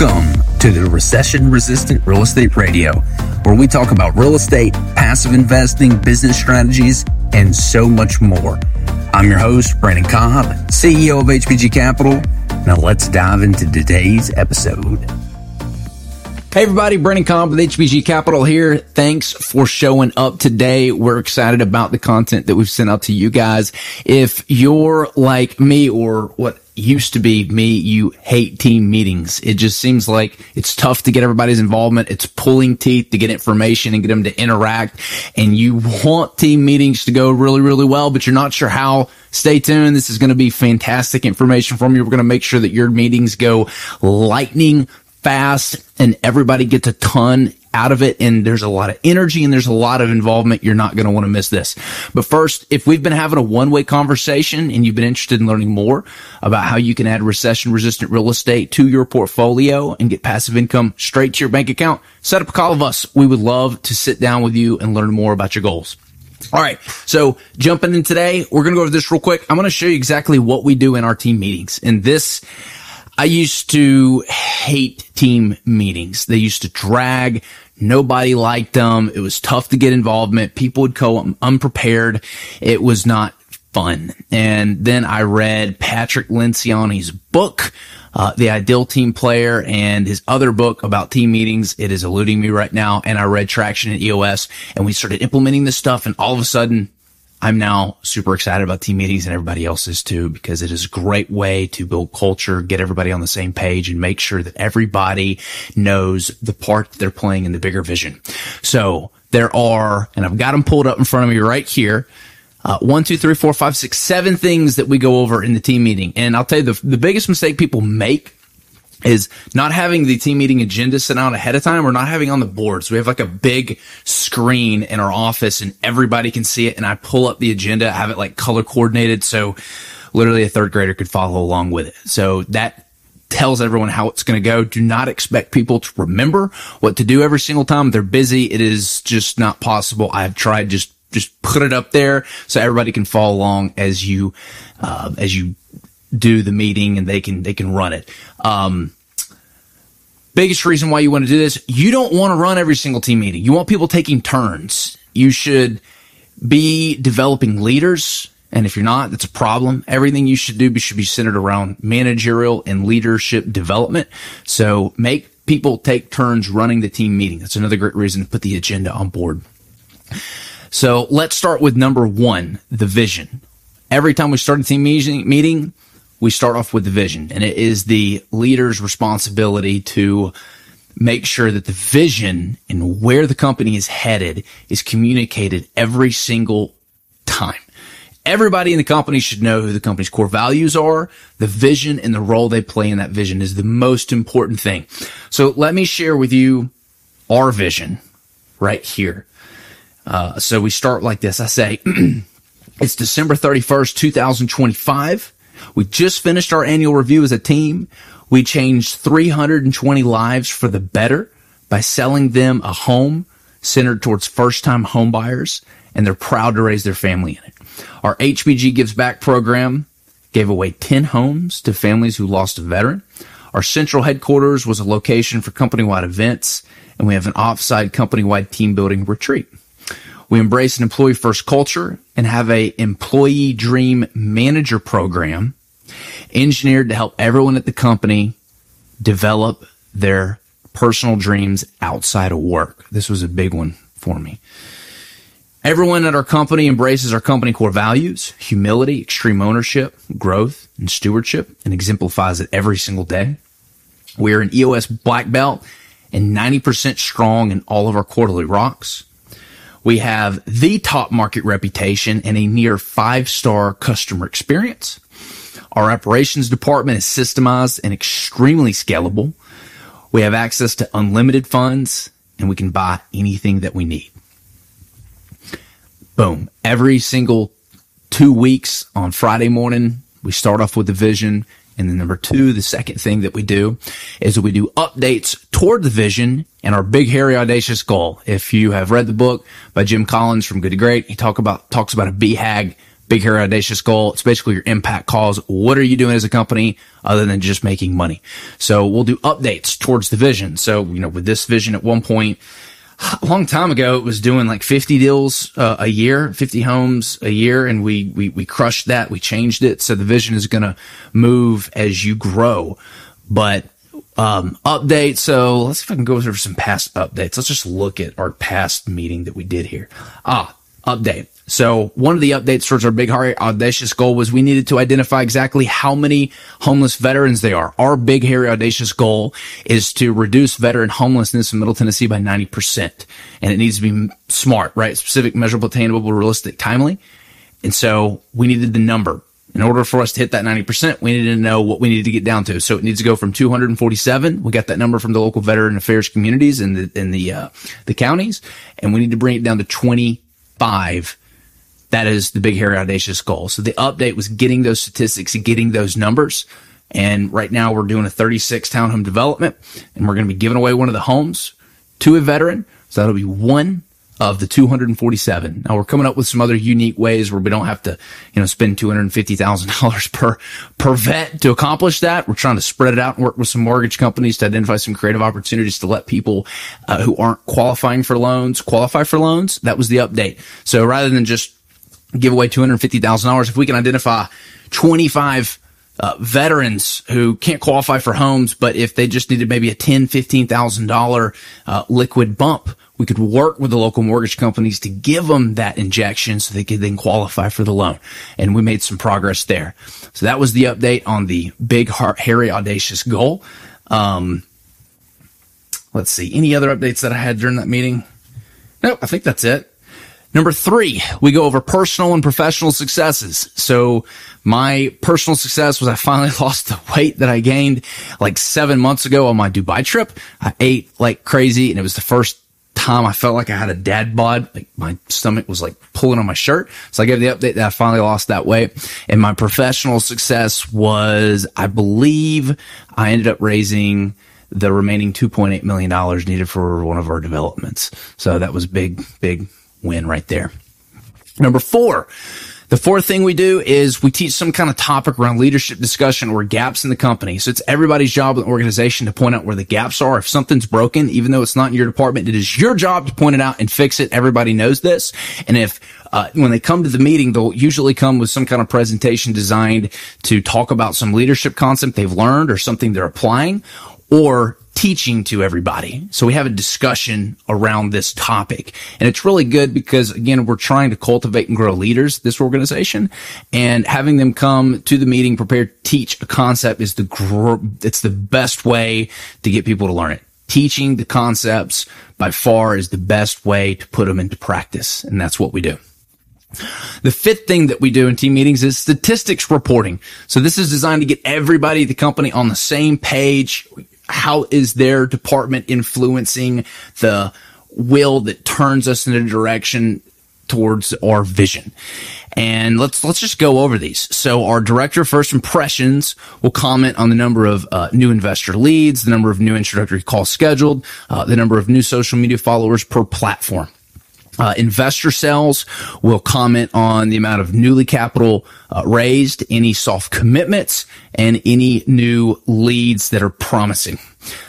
Welcome to the Recession Resistant Real Estate Radio, where we talk about real estate, passive investing, business strategies, and so much more. I'm your host, Brandon Cobb, CEO of HBG Capital. Now let's dive into today's episode. Hey everybody, Brandon Cobb with HBG Capital here. Thanks for showing up today. We're excited about the content that we've sent out to you guys. If you're like me or what used to be me, you hate team meetings. It just seems like it's tough to get everybody's involvement. It's pulling teeth to get information and get them to interact. And you want team meetings to go really, really well, but you're not sure how. Stay tuned. This is going to be fantastic information from you. We're going to make sure that your meetings go lightning fast and everybody gets a ton out of it and there's a lot of energy and there's a lot of involvement. You're not going to want to miss this. But first, if we've been having a one way conversation and you've been interested in learning more about how you can add recession resistant real estate to your portfolio and get passive income straight to your bank account, set up a call of us. We would love to sit down with you and learn more about your goals. All right. So jumping in today, we're going to go over this real quick. I'm going to show you exactly what we do in our team meetings. And this, I used to hate team meetings. They used to drag. Nobody liked them. It was tough to get involvement. People would go unprepared. It was not fun. And then I read Patrick Lencioni's book, uh, The Ideal Team Player, and his other book about team meetings. It is eluding me right now. And I read Traction at EOS, and we started implementing this stuff. And all of a sudden, I'm now super excited about team meetings and everybody else is too, because it is a great way to build culture, get everybody on the same page and make sure that everybody knows the part that they're playing in the bigger vision. So there are, and I've got them pulled up in front of me right here. Uh, one, two, three, four, five, six, seven things that we go over in the team meeting. And I'll tell you the, the biggest mistake people make is not having the team meeting agenda sent out ahead of time or not having on the boards. We have like a big screen in our office and everybody can see it. And I pull up the agenda, have it like color coordinated. So literally a third grader could follow along with it. So that tells everyone how it's going to go. Do not expect people to remember what to do every single time. They're busy. It is just not possible. I've tried just, just put it up there so everybody can follow along as you, uh, as you do the meeting and they can they can run it. Um, biggest reason why you want to do this, you don't want to run every single team meeting. You want people taking turns. You should be developing leaders. And if you're not, that's a problem. Everything you should do should be centered around managerial and leadership development. So make people take turns running the team meeting. That's another great reason to put the agenda on board. So let's start with number one, the vision. Every time we start a team meeting, we start off with the vision and it is the leader's responsibility to make sure that the vision and where the company is headed is communicated every single time. Everybody in the company should know who the company's core values are. The vision and the role they play in that vision is the most important thing. So let me share with you our vision right here. Uh, so we start like this. I say, it's December 31st, 2025. We just finished our annual review as a team. We changed 320 lives for the better by selling them a home centered towards first time homebuyers and they're proud to raise their family in it. Our HBG Gives Back program gave away 10 homes to families who lost a veteran. Our central headquarters was a location for company-wide events and we have an offsite company-wide team building retreat. We embrace an employee first culture and have a employee dream manager program engineered to help everyone at the company develop their personal dreams outside of work. This was a big one for me. Everyone at our company embraces our company core values, humility, extreme ownership, growth, and stewardship, and exemplifies it every single day. We are an EOS black belt and 90% strong in all of our quarterly rocks. We have the top market reputation and a near five star customer experience. Our operations department is systemized and extremely scalable. We have access to unlimited funds and we can buy anything that we need. Boom. Every single two weeks on Friday morning, we start off with the vision. And then number two, the second thing that we do is we do updates toward the vision and our big, hairy, audacious goal. If you have read the book by Jim Collins from Good to Great, he talk about, talks about a BHAG Big Hairy Audacious Goal. It's basically your impact calls. What are you doing as a company other than just making money? So we'll do updates towards the vision. So, you know, with this vision at one point, a long time ago, it was doing like 50 deals uh, a year, 50 homes a year, and we, we, we crushed that. We changed it. So the vision is going to move as you grow. But um, update. So let's see if I can go over some past updates. Let's just look at our past meeting that we did here. Ah, update. So one of the updates towards our big hairy audacious goal was we needed to identify exactly how many homeless veterans they are. Our big hairy audacious goal is to reduce veteran homelessness in Middle Tennessee by 90%. And it needs to be smart, right? Specific, measurable, attainable, realistic, timely. And so we needed the number. In order for us to hit that 90%, we needed to know what we needed to get down to. So it needs to go from 247. We got that number from the local veteran affairs communities in the, in the, uh, the counties. And we need to bring it down to 25 that is the big, hairy, audacious goal. So the update was getting those statistics and getting those numbers. And right now we're doing a 36 townhome development and we're going to be giving away one of the homes to a veteran. So that'll be one of the 247. Now we're coming up with some other unique ways where we don't have to, you know, spend $250,000 per, per vet to accomplish that. We're trying to spread it out and work with some mortgage companies to identify some creative opportunities to let people uh, who aren't qualifying for loans qualify for loans. That was the update. So rather than just give away $250,000. If we can identify 25 uh, veterans who can't qualify for homes, but if they just needed maybe a ten, fifteen thousand uh, liquid bump, we could work with the local mortgage companies to give them that injection so they could then qualify for the loan. And we made some progress there. So that was the update on the big, hairy, audacious goal. Um, let's see any other updates that I had during that meeting. No, I think that's it. Number three, we go over personal and professional successes. So my personal success was I finally lost the weight that I gained like seven months ago on my Dubai trip. I ate like crazy and it was the first time I felt like I had a dad bod. Like my stomach was like pulling on my shirt. So I gave the update that I finally lost that weight. And my professional success was, I believe I ended up raising the remaining $2.8 million needed for one of our developments. So that was big, big win right there. Number four, the fourth thing we do is we teach some kind of topic around leadership discussion or gaps in the company. So it's everybody's job in the organization to point out where the gaps are. If something's broken, even though it's not in your department, it is your job to point it out and fix it. Everybody knows this. And if uh, when they come to the meeting, they'll usually come with some kind of presentation designed to talk about some leadership concept they've learned or something they're applying or teaching to everybody. So we have a discussion around this topic. And it's really good because again, we're trying to cultivate and grow leaders, this organization, and having them come to the meeting prepared to teach a concept is the, gr- it's the best way to get people to learn it. Teaching the concepts by far is the best way to put them into practice. And that's what we do. The fifth thing that we do in team meetings is statistics reporting. So this is designed to get everybody at the company on the same page how is their department influencing the will that turns us in a direction towards our vision. And let's let's just go over these. So our director of first impressions will comment on the number of uh, new investor leads, the number of new introductory calls scheduled, uh, the number of new social media followers per platform. Uh, investor sales will comment on the amount of newly capital uh, raised, any soft commitments, and any new leads that are promising.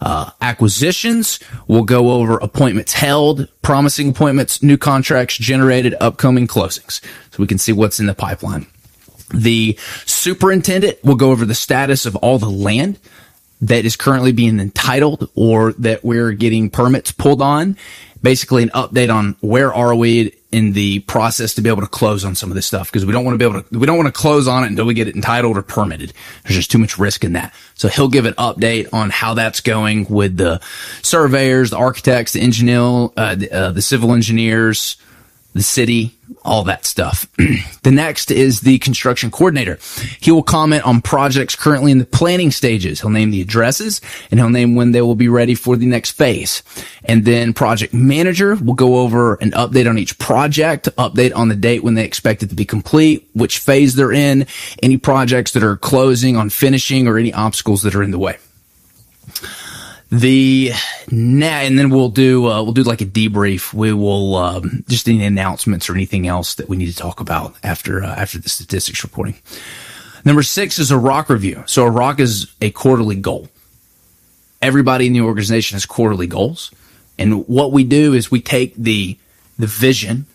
Uh, acquisitions will go over appointments held, promising appointments, new contracts generated, upcoming closings. So we can see what's in the pipeline. The superintendent will go over the status of all the land that is currently being entitled or that we're getting permits pulled on basically an update on where are we in the process to be able to close on some of this stuff because we don't want to be able to we don't want to close on it until we get it entitled or permitted. There's just too much risk in that. So he'll give an update on how that's going with the surveyors, the architects, the engineer, uh, the, uh, the civil engineers, the city, all that stuff. the next is the construction coordinator. He will comment on projects currently in the planning stages. He'll name the addresses and he'll name when they will be ready for the next phase. And then project manager will go over an update on each project, update on the date when they expect it to be complete, which phase they're in, any projects that are closing on finishing or any obstacles that are in the way. The now and then we'll do uh, we'll do like a debrief. We will um, just any announcements or anything else that we need to talk about after uh, after the statistics reporting. Number six is a rock review. So a rock is a quarterly goal. Everybody in the organization has quarterly goals, and what we do is we take the the vision,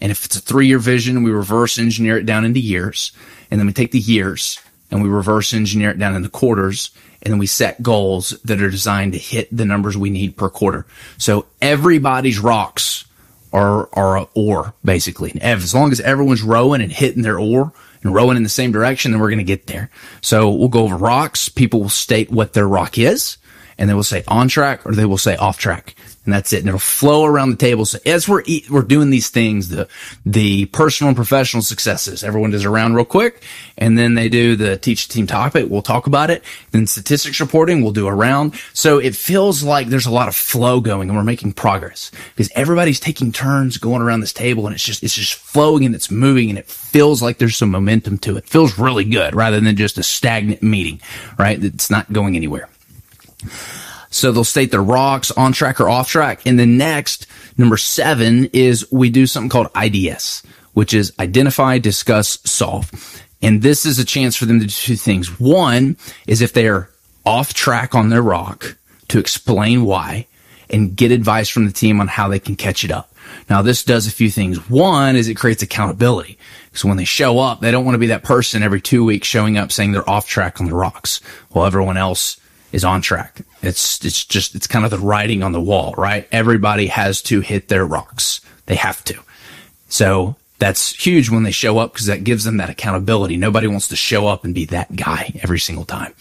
and if it's a three year vision, we reverse engineer it down into years, and then we take the years and we reverse engineer it down into quarters and then we set goals that are designed to hit the numbers we need per quarter. So everybody's rocks are are a oar basically. And As long as everyone's rowing and hitting their oar and rowing in the same direction, then we're going to get there. So we'll go over rocks. People will state what their rock is, and they will say on track or they will say off track and that's it. And it'll flow around the table. So as we're we're doing these things, the the personal and professional successes, everyone does a round real quick, and then they do the teach the team topic. We'll talk about it. Then statistics reporting, we'll do a round. So it feels like there's a lot of flow going, and we're making progress because everybody's taking turns going around this table, and it's just it's just flowing and it's moving, and it feels like there's some momentum to it. it feels really good rather than just a stagnant meeting, right? It's not going anywhere. So they'll state their rocks on track or off track. And the next, number seven is we do something called IDS, which is identify, discuss, solve. And this is a chance for them to do two things. One is if they are off track on their rock to explain why and get advice from the team on how they can catch it up. Now, this does a few things. One is it creates accountability. So when they show up, they don't want to be that person every two weeks showing up saying they're off track on the rocks while everyone else is on track. It's it's just it's kind of the writing on the wall, right? Everybody has to hit their rocks. They have to. So that's huge when they show up because that gives them that accountability. Nobody wants to show up and be that guy every single time.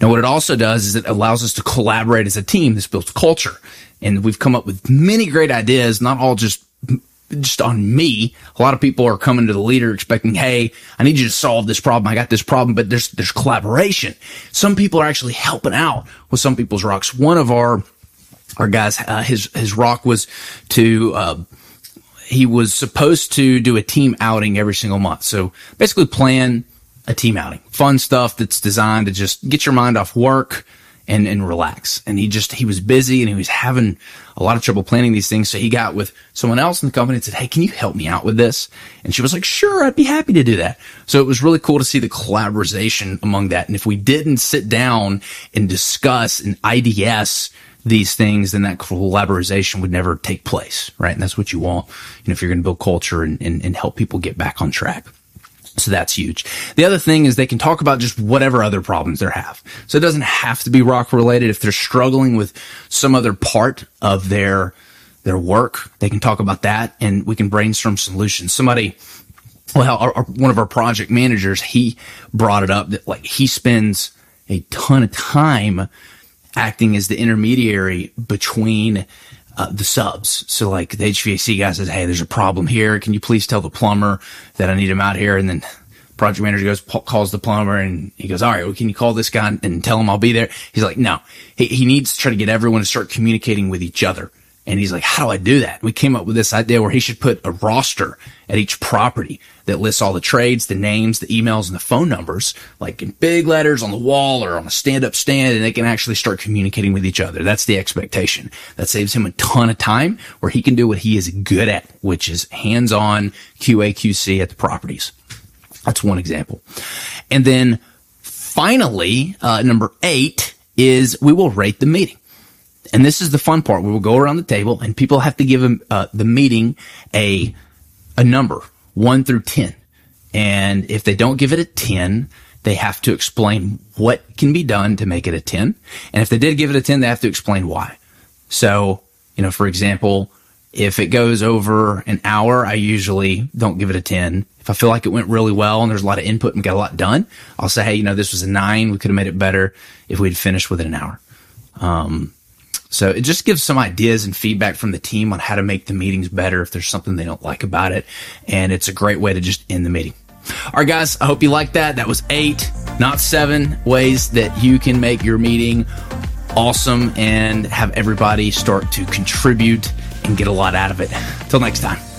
Now, what it also does is it allows us to collaborate as a team. This builds culture. And we've come up with many great ideas, not all just just on me. A lot of people are coming to the leader expecting, Hey, I need you to solve this problem. I got this problem, but there's, there's collaboration. Some people are actually helping out with some people's rocks. One of our, our guys, uh, his, his rock was to, uh, he was supposed to do a team outing every single month. So basically plan a team outing, fun stuff that's designed to just get your mind off work, and, and relax. And he just, he was busy and he was having a lot of trouble planning these things. So he got with someone else in the company and said, Hey, can you help me out with this? And she was like, sure, I'd be happy to do that. So it was really cool to see the collaboration among that. And if we didn't sit down and discuss and IDS these things, then that collaboration would never take place, right? And that's what you want, you know, if you're going to build culture and, and, and help people get back on track. So that's huge. The other thing is they can talk about just whatever other problems they have. So it doesn't have to be rock related. If they're struggling with some other part of their, their work, they can talk about that and we can brainstorm solutions. Somebody, well, our, our, one of our project managers, he brought it up that like he spends a ton of time acting as the intermediary between uh, the subs. So like the HVAC guy says, Hey, there's a problem here. Can you please tell the plumber that I need him out here? And then project manager goes, calls the plumber and he goes, all right, well, can you call this guy and tell him I'll be there? He's like, no, he, he needs to try to get everyone to start communicating with each other. And he's like, how do I do that? We came up with this idea where he should put a roster at each property that lists all the trades, the names, the emails, and the phone numbers, like in big letters on the wall or on a stand up stand, and they can actually start communicating with each other. That's the expectation. That saves him a ton of time where he can do what he is good at, which is hands on QA QC at the properties. That's one example. And then finally, uh, number eight is we will rate the meeting. And this is the fun part. We will go around the table and people have to give uh, the meeting a, a number, one through 10. And if they don't give it a 10, they have to explain what can be done to make it a 10. And if they did give it a 10, they have to explain why. So, you know, for example, if it goes over an hour, I usually don't give it a 10. If I feel like it went really well and there's a lot of input and got a lot done, I'll say, hey, you know, this was a nine. We could have made it better if we'd finished within an hour. Um, so it just gives some ideas and feedback from the team on how to make the meetings better if there's something they don't like about it. And it's a great way to just end the meeting. All right, guys, I hope you liked that. That was eight, not seven ways that you can make your meeting awesome and have everybody start to contribute and get a lot out of it. Until next time.